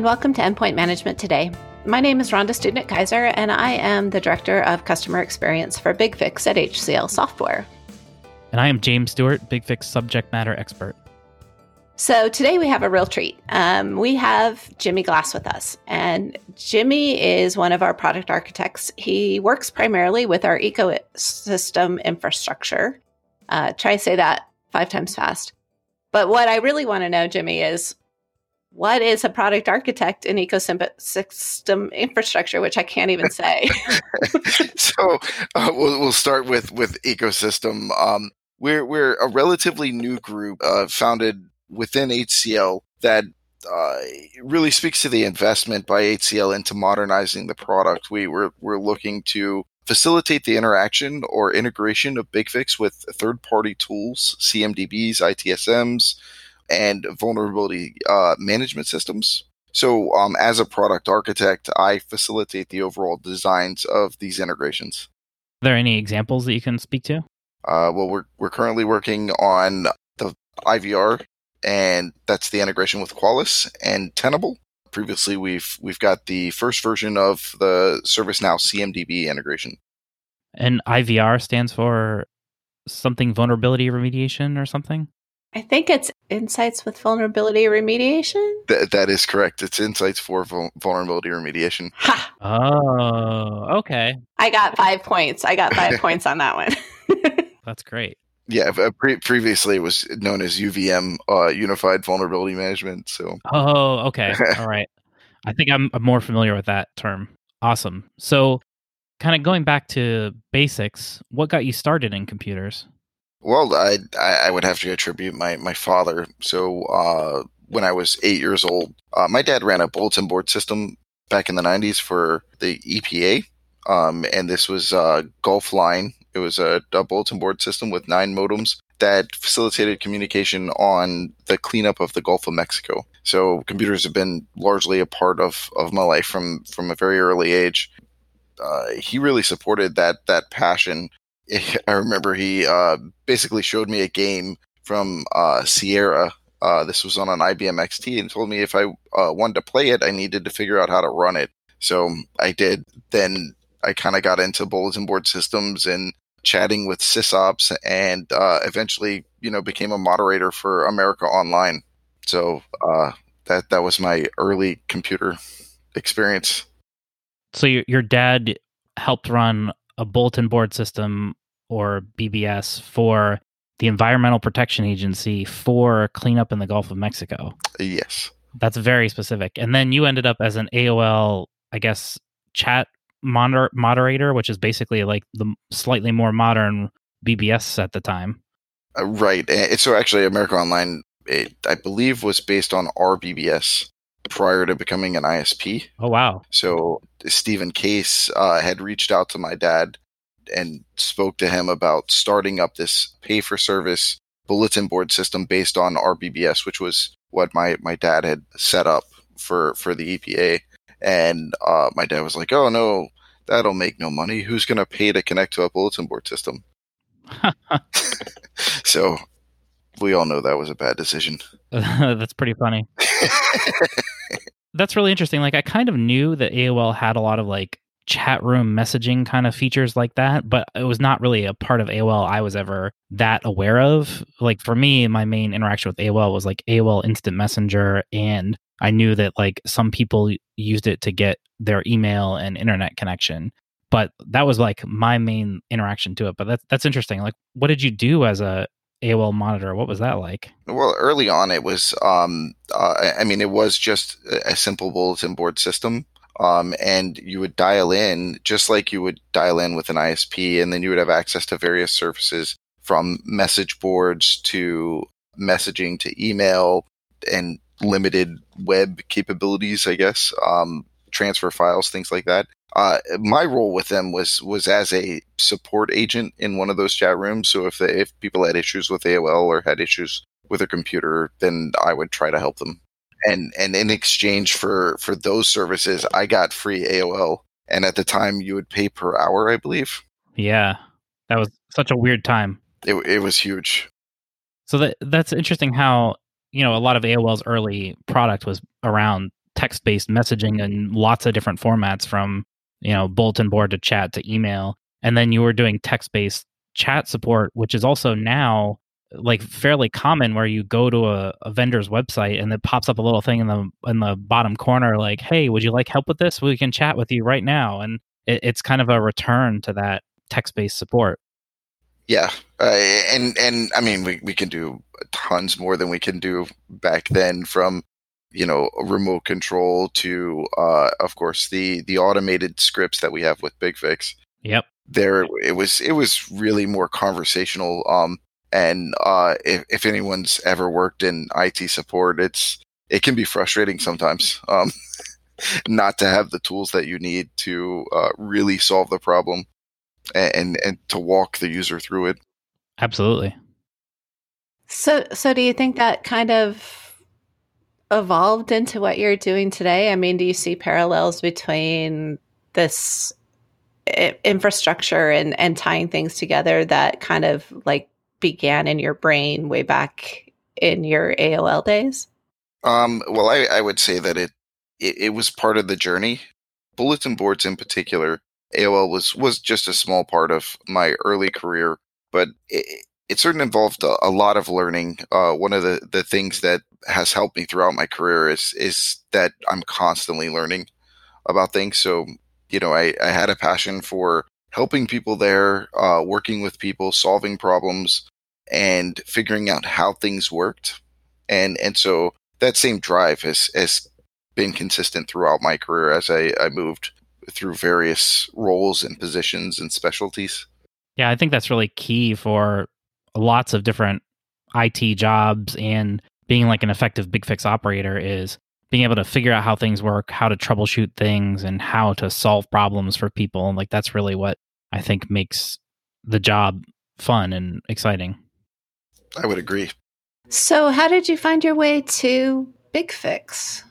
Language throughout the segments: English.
And welcome to Endpoint Management Today. My name is Rhonda Student Kaiser, and I am the Director of Customer Experience for BigFix at HCL Software. And I am James Stewart, BigFix Subject Matter Expert. So today we have a real treat. Um, we have Jimmy Glass with us, and Jimmy is one of our product architects. He works primarily with our ecosystem infrastructure. Uh, try to say that five times fast. But what I really want to know, Jimmy, is what is a product architect in ecosystem infrastructure, which I can't even say. so uh, we'll, we'll start with with ecosystem. Um, we're we're a relatively new group uh, founded within HCL that uh, really speaks to the investment by HCL into modernizing the product. We we're, we're looking to facilitate the interaction or integration of BigFix with third-party tools, CMDBs, ITSMs, and vulnerability uh, management systems. So, um, as a product architect, I facilitate the overall designs of these integrations. Are there any examples that you can speak to? Uh, well, we're we're currently working on the IVR, and that's the integration with Qualys and Tenable. Previously, we've we've got the first version of the ServiceNow CMDB integration. And IVR stands for something vulnerability remediation or something. I think it's Insights with Vulnerability Remediation. Th- that is correct. It's Insights for vul- Vulnerability Remediation. Ha! Oh, okay. I got five points. I got five points on that one. That's great. Yeah, uh, pre- previously it was known as UVM, uh, Unified Vulnerability Management. So. Oh, okay. All right. I think I'm, I'm more familiar with that term. Awesome. So, kind of going back to basics, what got you started in computers? Well, I I would have to attribute my my father. So uh, when I was eight years old, uh, my dad ran a bulletin board system back in the '90s for the EPA, um, and this was uh, Gulf Line. It was a, a bulletin board system with nine modems that facilitated communication on the cleanup of the Gulf of Mexico. So computers have been largely a part of, of my life from from a very early age. Uh, he really supported that that passion I remember he uh, basically showed me a game from uh, Sierra. Uh, this was on an IBM XT and told me if I uh, wanted to play it, I needed to figure out how to run it. So I did. Then I kind of got into bulletin board systems and chatting with sysops, and uh, eventually, you know, became a moderator for America Online. So uh, that that was my early computer experience. So your your dad helped run a bulletin board system or BBS for the Environmental Protection Agency for cleanup in the Gulf of Mexico. Yes. That's very specific. And then you ended up as an AOL, I guess, chat moder- moderator, which is basically like the slightly more modern BBS at the time. Uh, right. So actually, America Online, it, I believe, was based on RBBS prior to becoming an ISP. Oh, wow. So Stephen Case uh, had reached out to my dad and spoke to him about starting up this pay for service bulletin board system based on RBBS, which was what my, my dad had set up for, for the EPA. And uh, my dad was like, oh, no, that'll make no money. Who's going to pay to connect to a bulletin board system? so we all know that was a bad decision. That's pretty funny. That's really interesting. Like, I kind of knew that AOL had a lot of like chat room messaging kind of features like that, but it was not really a part of AOL I was ever that aware of. Like for me, my main interaction with AOL was like AOL Instant Messenger, and I knew that like some people used it to get their email and internet connection. But that was like my main interaction to it. But that's that's interesting. Like, what did you do as a AOL monitor? What was that like? Well, early on, it was. Um, uh, I mean, it was just a simple bulletin board system um, and you would dial in just like you would dial in with an ISP, and then you would have access to various services from message boards to messaging to email and limited web capabilities, I guess, um, transfer files, things like that. Uh, my role with them was was as a support agent in one of those chat rooms. So if they, if people had issues with AOL or had issues with their computer, then I would try to help them and and in exchange for for those services, I got free AOL. And at the time, you would pay per hour, I believe. Yeah, that was such a weird time. It it was huge. So that that's interesting. How you know a lot of AOL's early product was around text based messaging in lots of different formats from, you know, bulletin board to chat to email. And then you were doing text based chat support, which is also now like fairly common where you go to a, a, vendor's website and it pops up a little thing in the in the bottom corner like hey would you like help with this? We can chat with you right now. And it, it's kind of a return to that text-based support. Yeah uh, and and i mean we, we can do tons more than we can do back then from you know remote control to uh, of course the the automated scripts that we have with bigfix yep. There it was it was really more conversational um and uh if, if anyone's ever worked in IT support it's it can be frustrating sometimes um not to have the tools that you need to uh, really solve the problem and, and and to walk the user through it. Absolutely. So so do you think that kind of evolved into what you're doing today? I mean do you see parallels between this infrastructure and and tying things together that kind of like began in your brain way back in your AOL days? Um, well, I, I would say that it, it, it was part of the journey. Bulletin boards, in particular, AOL was was just a small part of my early career, but it, it certainly involved a, a lot of learning. Uh, one of the, the things that has helped me throughout my career is is that I'm constantly learning about things. So you know, I, I had a passion for helping people there, uh, working with people, solving problems, and figuring out how things worked. And and so that same drive has has been consistent throughout my career as I, I moved through various roles and positions and specialties. Yeah, I think that's really key for lots of different IT jobs and being like an effective BigFix operator is being able to figure out how things work, how to troubleshoot things, and how to solve problems for people. And like that's really what I think makes the job fun and exciting. I would agree. So, how did you find your way to BigFix?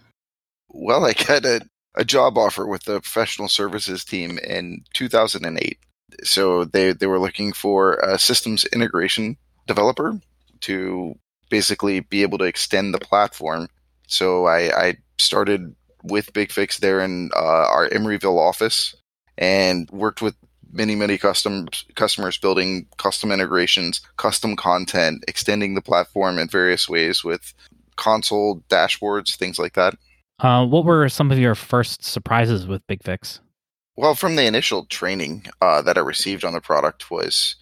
Well, I got a, a job offer with the professional services team in 2008. So, they, they were looking for a systems integration developer to basically be able to extend the platform so I, I started with BigFix there in uh, our Emeryville office and worked with many many custom customers building custom integrations, custom content, extending the platform in various ways with console dashboards, things like that. Uh, what were some of your first surprises with BigFix? Well, from the initial training uh, that I received on the product was,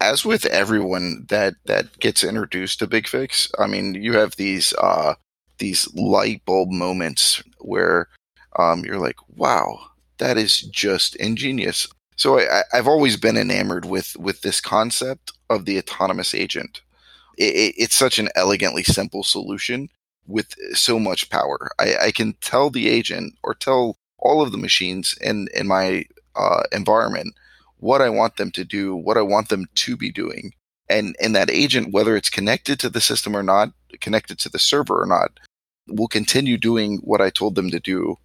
as with everyone that that gets introduced to BigFix, I mean, you have these uh, these light bulb moments where um, you're like, wow, that is just ingenious. So I, have always been enamored with with this concept of the autonomous agent. It, it, it's such an elegantly simple solution with so much power. I, I, can tell the agent or tell all of the machines in in my uh, environment what I want them to do, what I want them to be doing, and and that agent, whether it's connected to the system or not, connected to the server or not, will continue doing what I told them to do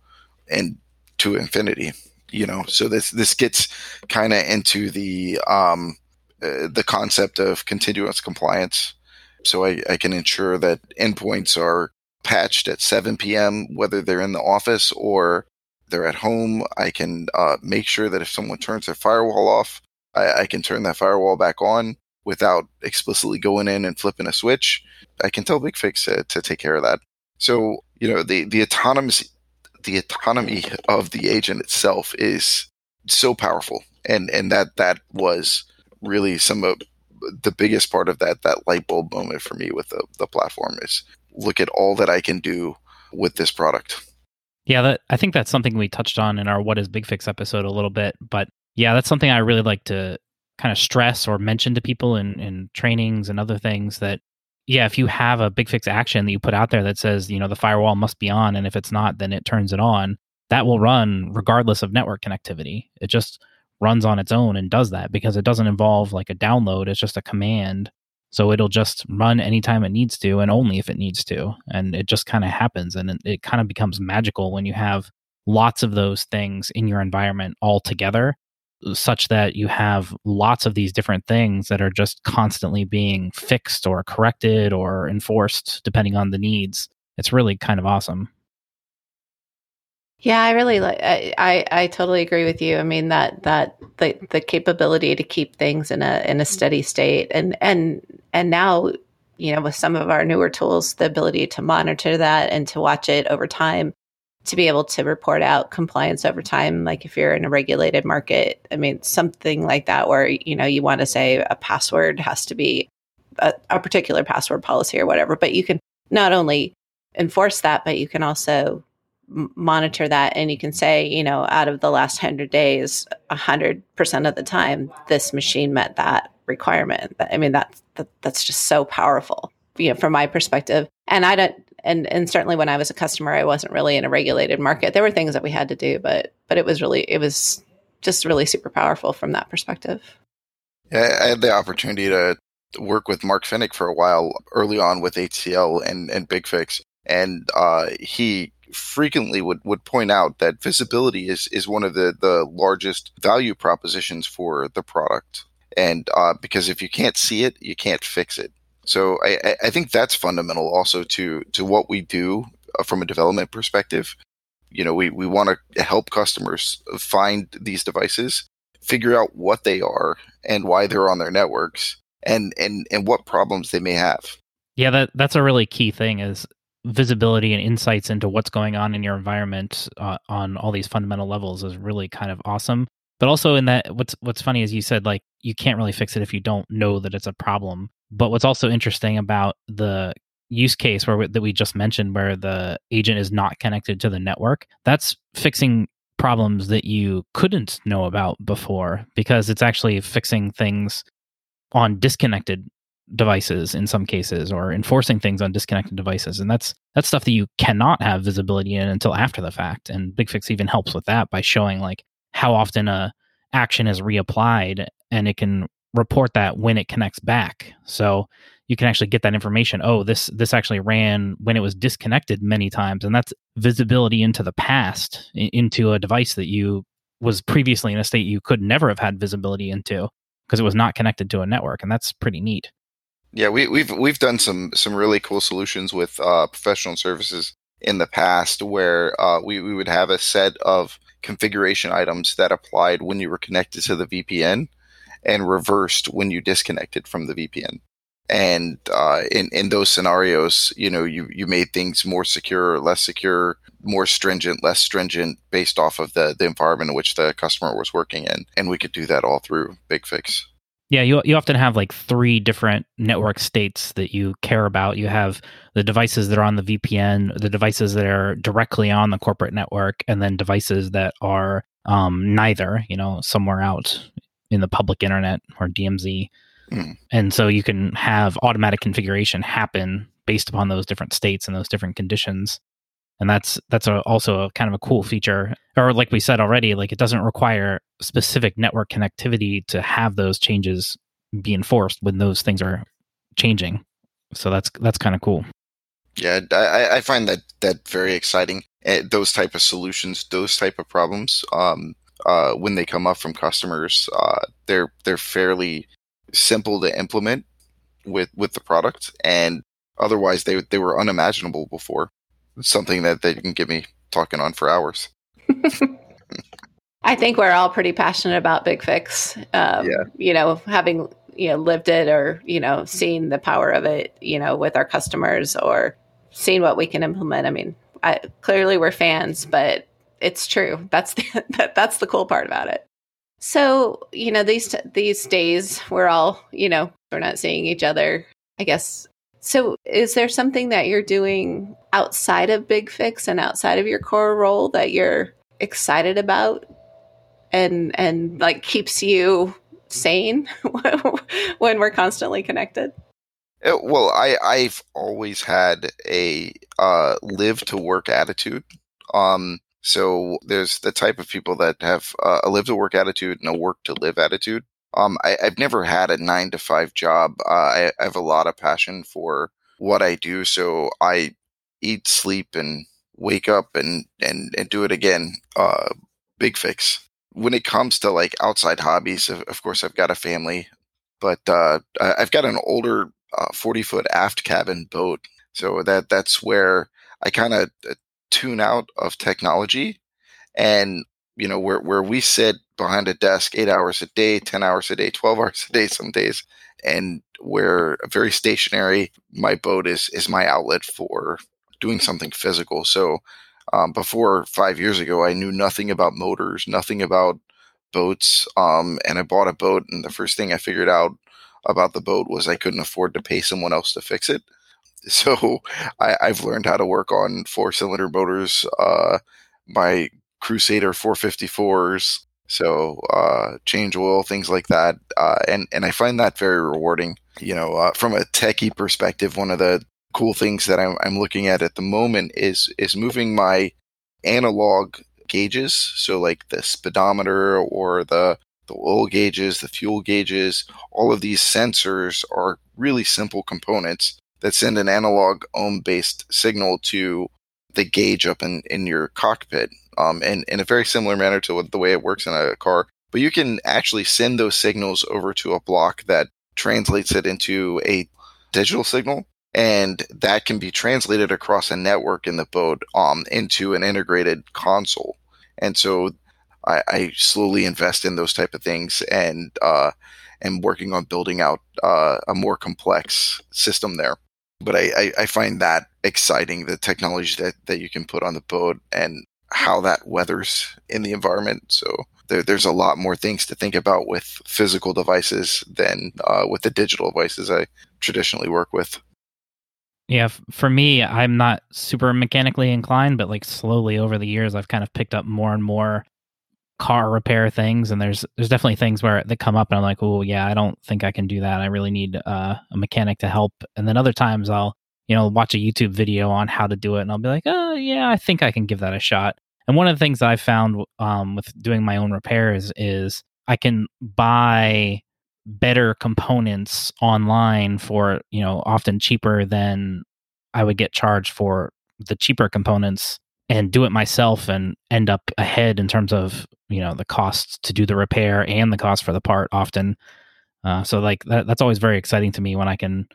and to infinity. You know, so this this gets kind of into the um, uh, the concept of continuous compliance. So I, I can ensure that endpoints are patched at 7 p.m. whether they're in the office or they're at home. I can uh, make sure that if someone turns their firewall off, I, I can turn that firewall back on without explicitly going in and flipping a switch. I can tell BigFix to, to take care of that. So, you know, the, the autonomous, the autonomy of the agent itself is so powerful. And, and that, that was really some of the biggest part of that, that light bulb moment for me with the, the platform is look at all that I can do with this product. Yeah, that, I think that's something we touched on in our What is BigFix episode a little bit. But yeah, that's something I really like to kind of stress or mention to people in, in trainings and other things that yeah, if you have a BigFix action that you put out there that says, you know, the firewall must be on, and if it's not, then it turns it on, that will run regardless of network connectivity. It just runs on its own and does that because it doesn't involve like a download, it's just a command. So it'll just run anytime it needs to and only if it needs to. And it just kind of happens and it, it kind of becomes magical when you have lots of those things in your environment all together such that you have lots of these different things that are just constantly being fixed or corrected or enforced depending on the needs. It's really kind of awesome. Yeah, I really like. I, I, totally agree with you. I mean that that the the capability to keep things in a in a steady state, and and and now you know with some of our newer tools, the ability to monitor that and to watch it over time, to be able to report out compliance over time. Like if you're in a regulated market, I mean something like that, where you know you want to say a password has to be a, a particular password policy or whatever, but you can not only enforce that, but you can also monitor that and you can say you know out of the last 100 days 100% of the time this machine met that requirement i mean that's that, that's just so powerful you know from my perspective and i don't and and certainly when i was a customer i wasn't really in a regulated market there were things that we had to do but but it was really it was just really super powerful from that perspective yeah, i had the opportunity to work with mark finnick for a while early on with hcl and and BigFix and uh, he frequently would, would point out that visibility is, is one of the, the largest value propositions for the product. And uh, because if you can't see it, you can't fix it. So I, I think that's fundamental also to, to what we do uh, from a development perspective. You know, we, we want to help customers find these devices, figure out what they are and why they're on their networks and, and, and what problems they may have. Yeah, that that's a really key thing is visibility and insights into what's going on in your environment uh, on all these fundamental levels is really kind of awesome but also in that what's what's funny is you said like you can't really fix it if you don't know that it's a problem but what's also interesting about the use case where we, that we just mentioned where the agent is not connected to the network that's fixing problems that you couldn't know about before because it's actually fixing things on disconnected devices in some cases or enforcing things on disconnected devices. And that's that's stuff that you cannot have visibility in until after the fact. And BigFix even helps with that by showing like how often a action is reapplied and it can report that when it connects back. So you can actually get that information oh this this actually ran when it was disconnected many times and that's visibility into the past into a device that you was previously in a state you could never have had visibility into because it was not connected to a network and that's pretty neat. Yeah, we, we've we've done some some really cool solutions with uh, professional services in the past, where uh, we we would have a set of configuration items that applied when you were connected to the VPN, and reversed when you disconnected from the VPN. And uh, in in those scenarios, you know, you you made things more secure, less secure, more stringent, less stringent, based off of the the environment in which the customer was working in, and we could do that all through BigFix. Yeah, you you often have like three different network states that you care about. You have the devices that are on the VPN, the devices that are directly on the corporate network, and then devices that are um, neither. You know, somewhere out in the public internet or DMZ. Mm. And so you can have automatic configuration happen based upon those different states and those different conditions. And that's that's a, also a kind of a cool feature. Or like we said already like it doesn't require specific network connectivity to have those changes be enforced when those things are changing. So that's that's kind of cool. Yeah I, I find that that very exciting. Uh, those type of solutions those type of problems um, uh, when they come up from customers uh, they're they're fairly simple to implement with with the product and otherwise they they were unimaginable before something that they can get me talking on for hours. I think we're all pretty passionate about BigFix. Um, yeah. You know, having you know lived it or you know seen the power of it, you know, with our customers or seeing what we can implement. I mean, I, clearly we're fans, but it's true. That's the that, that's the cool part about it. So you know these these days we're all you know we're not seeing each other. I guess so, is there something that you're doing outside of BigFix and outside of your core role that you're excited about and and like keeps you sane when we're constantly connected? It, uh, well, I I've always had a uh, live to work attitude. Um, so there's the type of people that have a live to work attitude and a work to live attitude. Um, I, have never had a nine to five job. Uh, I, I, have a lot of passion for what I do, so I eat, sleep, and wake up and and and do it again. Uh, BigFix. When it comes to like outside hobbies, of, of course, I've got a family, but uh, I've got an older forty uh, foot aft cabin boat, so that that's where I kind of uh, tune out of technology And you know where where we sit behind a desk eight hours a day, ten hours a day, twelve hours a day some days, and where very stationary, my boat is is my outlet for doing something physical. So um, before five years ago, I knew nothing about motors, nothing about boats, um, and I bought a boat, and the first thing I figured out about the boat was I couldn't afford to pay someone else to fix it. So I, have learned how to work on four cylinder motors. Uh, my Crusader 454s. So uh, change oil, things like that, uh, and and I find that very rewarding. You know, uh, from a techie perspective, one of the cool things that I'm, I'm looking at at the moment is is moving my analog gauges, so like the speedometer or the the oil gauges, the fuel gauges, all of these sensors are really simple components that send an analog ohm based signal to the gauge up in, in your cockpit um, and in a very similar manner to the way it works in a car. But you can actually send those signals over to a block that translates it into a digital signal. And that can be translated across a network in the boat um, into an integrated console. And so I, I, slowly invest in those type of things and uh, am working on building out uh, a more complex system there but I, I, I, find that exciting the technology that, that you can put on the boat and how that weathers in the environment. So there, there's a lot more things to think about with physical devices than uh, with the digital devices I traditionally work with. Yeah, for me, I'm not super mechanically inclined, but like slowly over the years, I've kind of picked up more and more car repair things and there's there's definitely things where they come up and I'm like, "Oh, yeah, I don't think I can do that. I really need uh, a mechanic to help." And then other times I'll, you know, watch a YouTube video on how to do it and I'll be like, "Oh, yeah, I think I can give that a shot." And one of the things I found um, with doing my own repairs is I can buy better components online for, you know, often cheaper than I would get charged for the cheaper components and do it myself and end up ahead in terms of you know the costs to do the repair and the cost for the part often. Uh, so like that, that's always very exciting to me when i can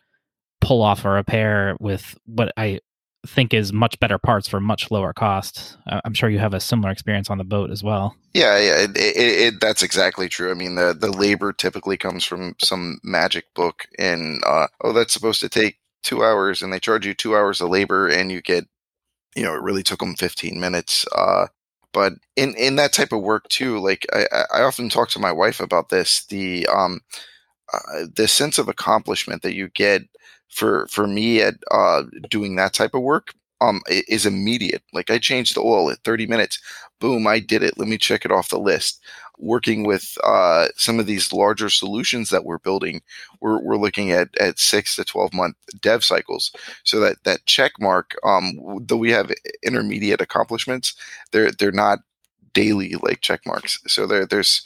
pull off a repair with what i think is much better parts for much lower cost. I'm sure you have a similar experience on the boat as well. Yeah yeah it, it, it, that's exactly true. I mean the, the labor typically comes from some magic book and uh, oh that's supposed to take two hours and they charge you two hours of labor and you get you know, it really took them 15 minutes. Uh, but in, in that type of work too, like I, I often talk to my wife about this, the, um, uh, the sense of accomplishment that you get for, for me at, uh, doing that type of work, um, is immediate. Like I changed the oil at 30 minutes. Boom, I did it. Let me check it off the list working with uh, some of these larger solutions that we're building, we're, we're looking at, at six to 12 month dev cycles. So that, that check mark, um, though we have intermediate accomplishments, they're, they're not daily like check marks. So there, there's,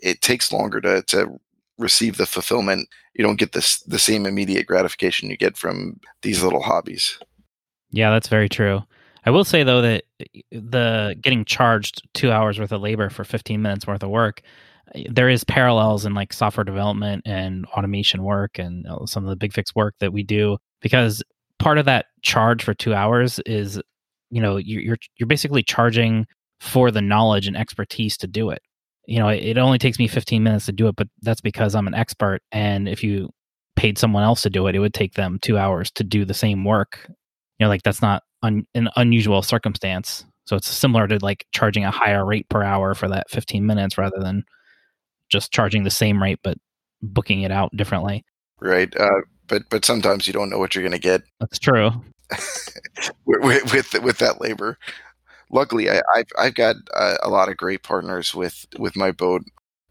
it takes longer to, to receive the fulfillment. You don't get this, the same immediate gratification you get from these little hobbies. Yeah, that's very true. I will say though that eh, the getting charged two hours worth of labor for 15 minutes worth of work, eh, there is parallels in like software development and automation work and some of the BigFix work that we do because part of that charge for two hours is, you know, you're you're basically charging for the knowledge and expertise to do it. You know, it only takes me 15 minutes to do it, but that's because I'm an expert. And if you paid someone else to do it, it would take them two hours to do the same work. You know, like that's not un, an unusual circumstance. So it's similar to like charging a higher rate per hour for that 15 minutes rather than just charging the same rate but booking it out differently. Right. Uh, but but sometimes you don't know what you're going to get. That's true. with, with, with that labor. Luckily, I, have I've got uh, a lot of great partners with with my boat.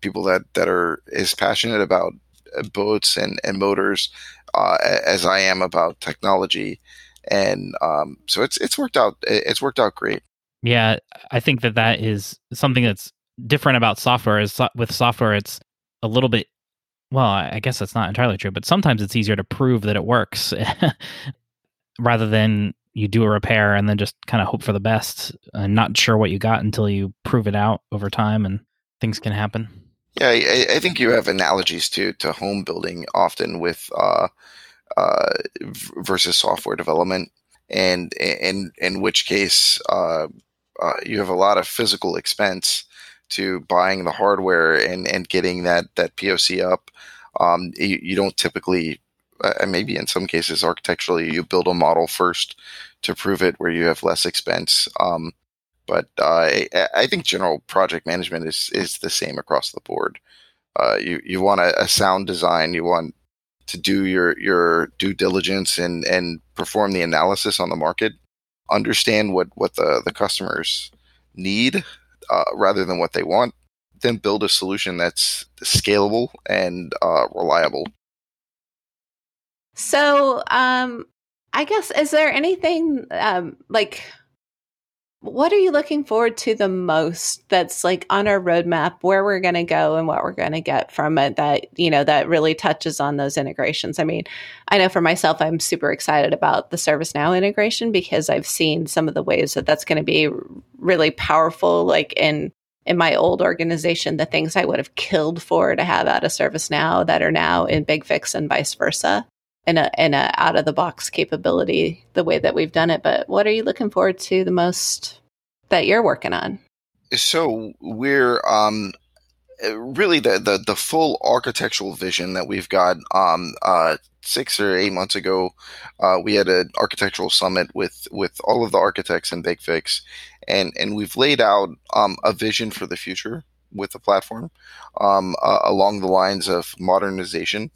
People that that are as passionate about uh, boats and and motors uh, as I am about technology and um, so it's it's worked out it's worked out great. Yeah, I think that that is something that's different about software. Is so- with software, it's a little bit. Well, I guess that's not entirely true, but sometimes it's easier to prove that it works rather than you do a repair and then just kind of hope for the best and not sure what you got until you prove it out over time and things can happen. Yeah, I, I think you have analogies to to home building often with uh, uh, versus software development, and in in which case uh, uh, you have a lot of physical expense to buying the hardware and and getting that that POC up. Um, you, you, don't typically, uh, maybe in some cases architecturally, you build a model first to prove it where you have less expense. Um, but uh, I, I, think general project management is is the same across the board. Uh, you you want a, a, sound design. You want to do your your due diligence and and perform the analysis on the market. Understand what what the the customers need uh, rather than what they want. Then build a solution that's scalable and uh, reliable. So, um, I guess is there anything um, like what are you looking forward to the most that's like on our roadmap where we're going to go and what we're going to get from it that you know that really touches on those integrations? I mean i know for myself i'm super excited about the servicenow integration because i've seen some of the ways that that's going to be really powerful like in in my old organization the things i would have killed for to have out of servicenow that are now in BigFix and vice versa in a in a out of the box capability the way that we've done it. But what are you looking forward to the most that you're working on? So we're um really the the, the full architectural vision that we've got um uh six or eight months ago uh, we had an architectural summit with with all of the architects in BigFix and and we've laid out um, a vision for the future with the platform um, uh, along the lines of modernization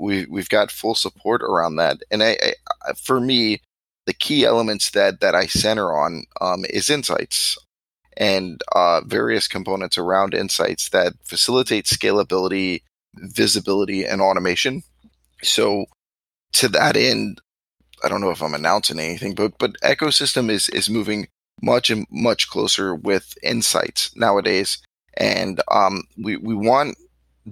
we we've got full support around that. And I, I, for me, the key elements that that I center on um, is insights and uh, various components around insights that facilitate scalability, visibility, and automation. So, to that end, I don't know if I'm announcing anything, but but ecosystem is is moving much and much closer with insights nowadays, and um, we we want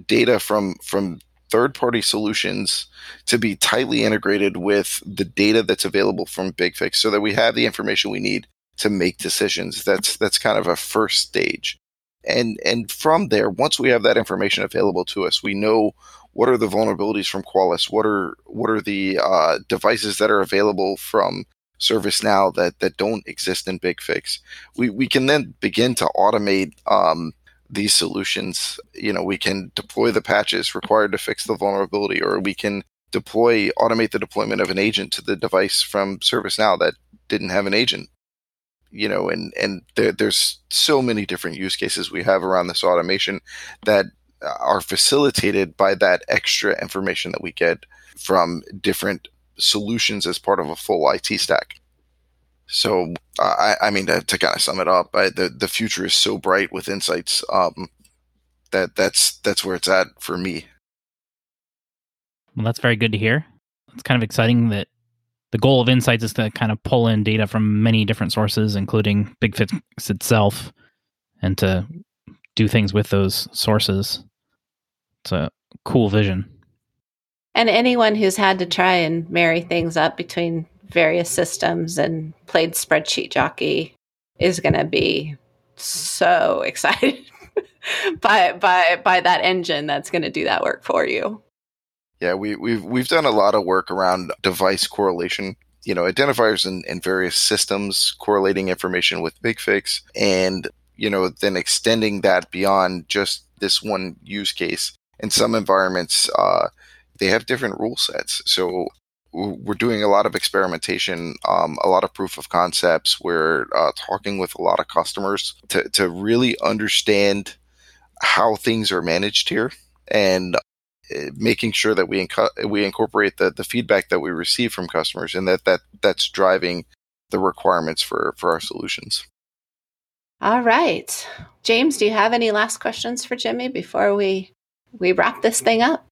data from from third party solutions to be tightly integrated with the data that's available from BigFix so that we have the information we need to make decisions. That's that's kind of a first stage. And and from there, once we have that information available to us, we know what are the vulnerabilities from Qualys, what are what are the uh, devices that are available from ServiceNow that that don't exist in BigFix. We we can then begin to automate um, these solutions. You know, we can deploy the patches required to fix the vulnerability, or we can deploy, automate the deployment of an agent to the device from ServiceNow that didn't have an agent. You know, and and there, there's so many different use cases we have around this automation that are facilitated by that extra information that we get from different solutions as part of a full IT stack. So I, I mean to, to, kind of sum it up, I, the the future is so bright with insights. Um, that that's that's where it's at for me. Well, that's very good to hear. It's kind of exciting that the goal of insights is to kind of pull in data from many different sources, including BigFix itself, and to do things with those sources. It's a cool vision. And anyone who's had to try and marry things up between various systems and played spreadsheet jockey is going to be so excited by by by that engine that's going to do that work for you. Yeah, we, we've we've done a lot of work around device correlation. You know, identifiers in, in various systems correlating information with BigFix, and you know, then extending that beyond just this one use case. In some environments, uh, they have different rule sets. So we're doing a lot of experimentation, um, a lot of proof of concepts. We're uh, talking with a lot of customers to, to really understand how things are managed here and uh, making sure that we we incorporate the, the feedback that we receive from customers and that, that that's driving the requirements for, for our solutions. All right. James, do you have any last questions for Jimmy before we we wrap this thing up?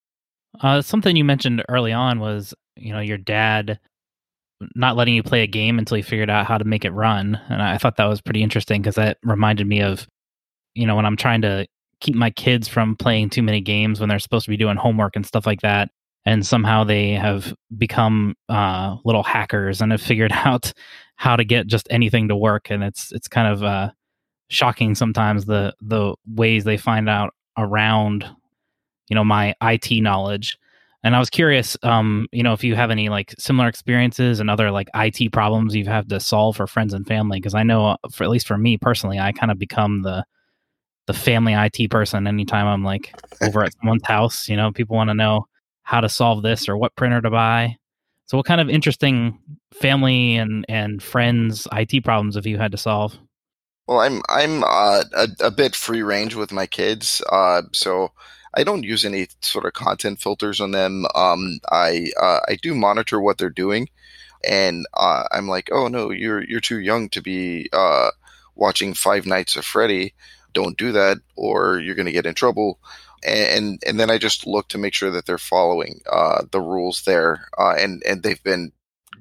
Uh, something you mentioned early on was you know your dad not letting you play a game until you figured out how to make it run and i thought that was pretty interesting because that reminded me of you know when i'm trying to keep my kids from playing too many games when they're supposed to be doing homework and stuff like that and somehow they have become uh, little hackers and have figured out how to get just anything to work and it's it's kind of uh, shocking sometimes the the ways they find out around you know my IT knowledge And I was curious, um, you know, if you have any like similar experiences and other like IT problems you've had to solve for friends and family, because I know, uh, for at least for me personally, I kind of become the the family IT person anytime I'm like over at someone's house. You know, people want to know how to solve this or what printer to buy. So, what kind of interesting family and and friends IT problems have you had to solve? Well, I'm I'm uh, a, a bit free range with my kids, uh, so I don't use any sort of content filters on them. Um, I uh, I do monitor what they're doing, and uh, I'm like, oh no, you're you're too young to be uh, watching Five Nights at Freddy. Don't do that, or you're going to get in trouble. And and then I just look to make sure that they're following uh, the rules there, and and they've been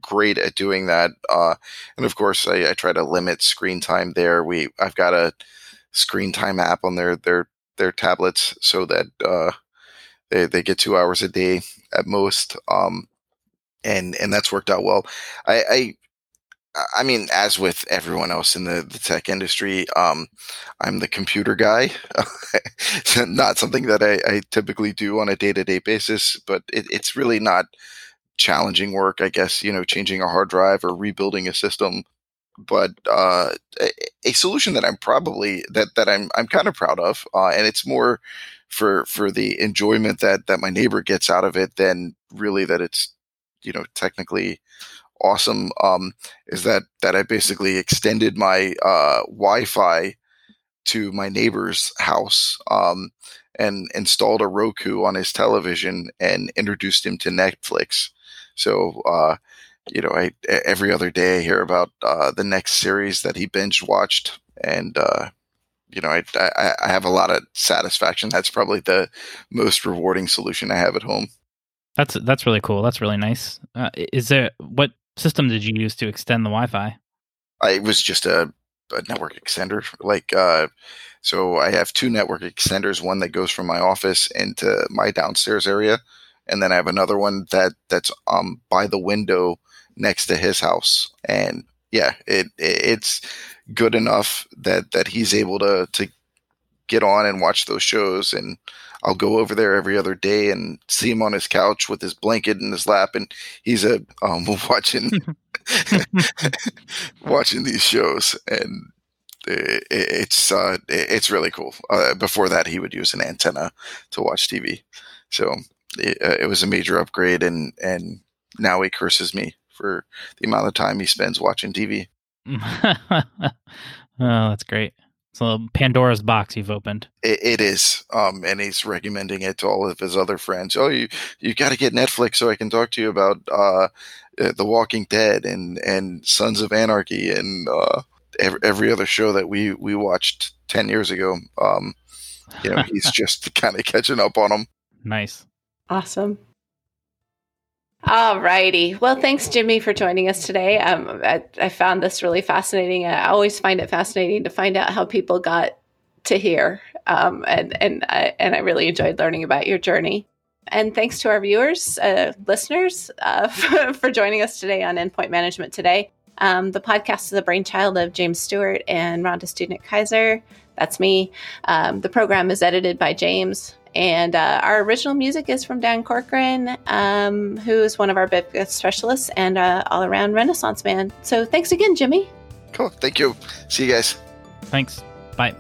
great at doing that. Uh, and of course, I, I, try to limit screen time there. We I've got a screen time app on their their their tablets so that uh, they they get two hours a day at most. Um, and and that's worked out well. I, I I mean, as with everyone else in the, the tech industry, um, I'm the computer guy. not something that I, I, typically do on a day to day basis, but it, it's really not challenging work, I guess, you know, changing a hard drive or rebuilding a system. But uh, a, a, solution that I'm probably that that I'm I'm kind of proud of, uh, and it's more for for the enjoyment that that my neighbor gets out of it than really that it's you know technically awesome. Um, is that that I basically extended my uh, Wi-Fi to my neighbor's house um, and installed a Roku on his television and introduced him to Netflix. So, uh, you know, I every other day I hear about uh, the next series that he binge watched, and uh, you know, I, I, I have a lot of satisfaction. That's probably the most rewarding solution I have at home. That's that's really cool. That's really nice. Uh, is there what system did you use to extend the Wi-Fi? I was just a, a network extender. Like, uh, so I have two network extenders. One that goes from my office into my downstairs area, and then I have another one that that's um by the window next to his house. And yeah, it, it it's good enough that that he's able to to get on and watch those shows. And I'll go over there every other day and see him on his couch with his blanket in his lap. And he's a um, watching watching these shows. And it, it's uh, it's really cool. Uh, before that, he would use an antenna to watch TV, so it, uh, it was a major upgrade, and and now he curses me for the amount of time he spends watching TV. oh, that's great. So Pandora's box you've opened. it, it is, um, and he's recommending it to all of his other friends. Oh, you you got to get Netflix so I can talk to you about uh, uh, The Walking Dead and and Sons of Anarchy and uh, every, every other show that we we watched ten years ago. Um, you know, he's just kind of catching up on them. Nice. Awesome. All righty. Well, thanks, Jimmy, for joining us today. Um, I, I, found this really fascinating. I always find it fascinating to find out how people got to here, um, and and I, and I really enjoyed learning about your journey. And thanks to our viewers, uh, listeners, uh, for, for, joining us today on Endpoint Management Today. Um, the podcast is the brainchild of James Stewart and Rhonda Student Kaiser. That's me. Um, the program is edited by James. And uh, our original music is from Dan Corcoran, um, who is one of our BigFix specialists and uh, all around Renaissance man. So thanks again, Jimmy. Cool. Thank you. See you guys. Thanks. Bye.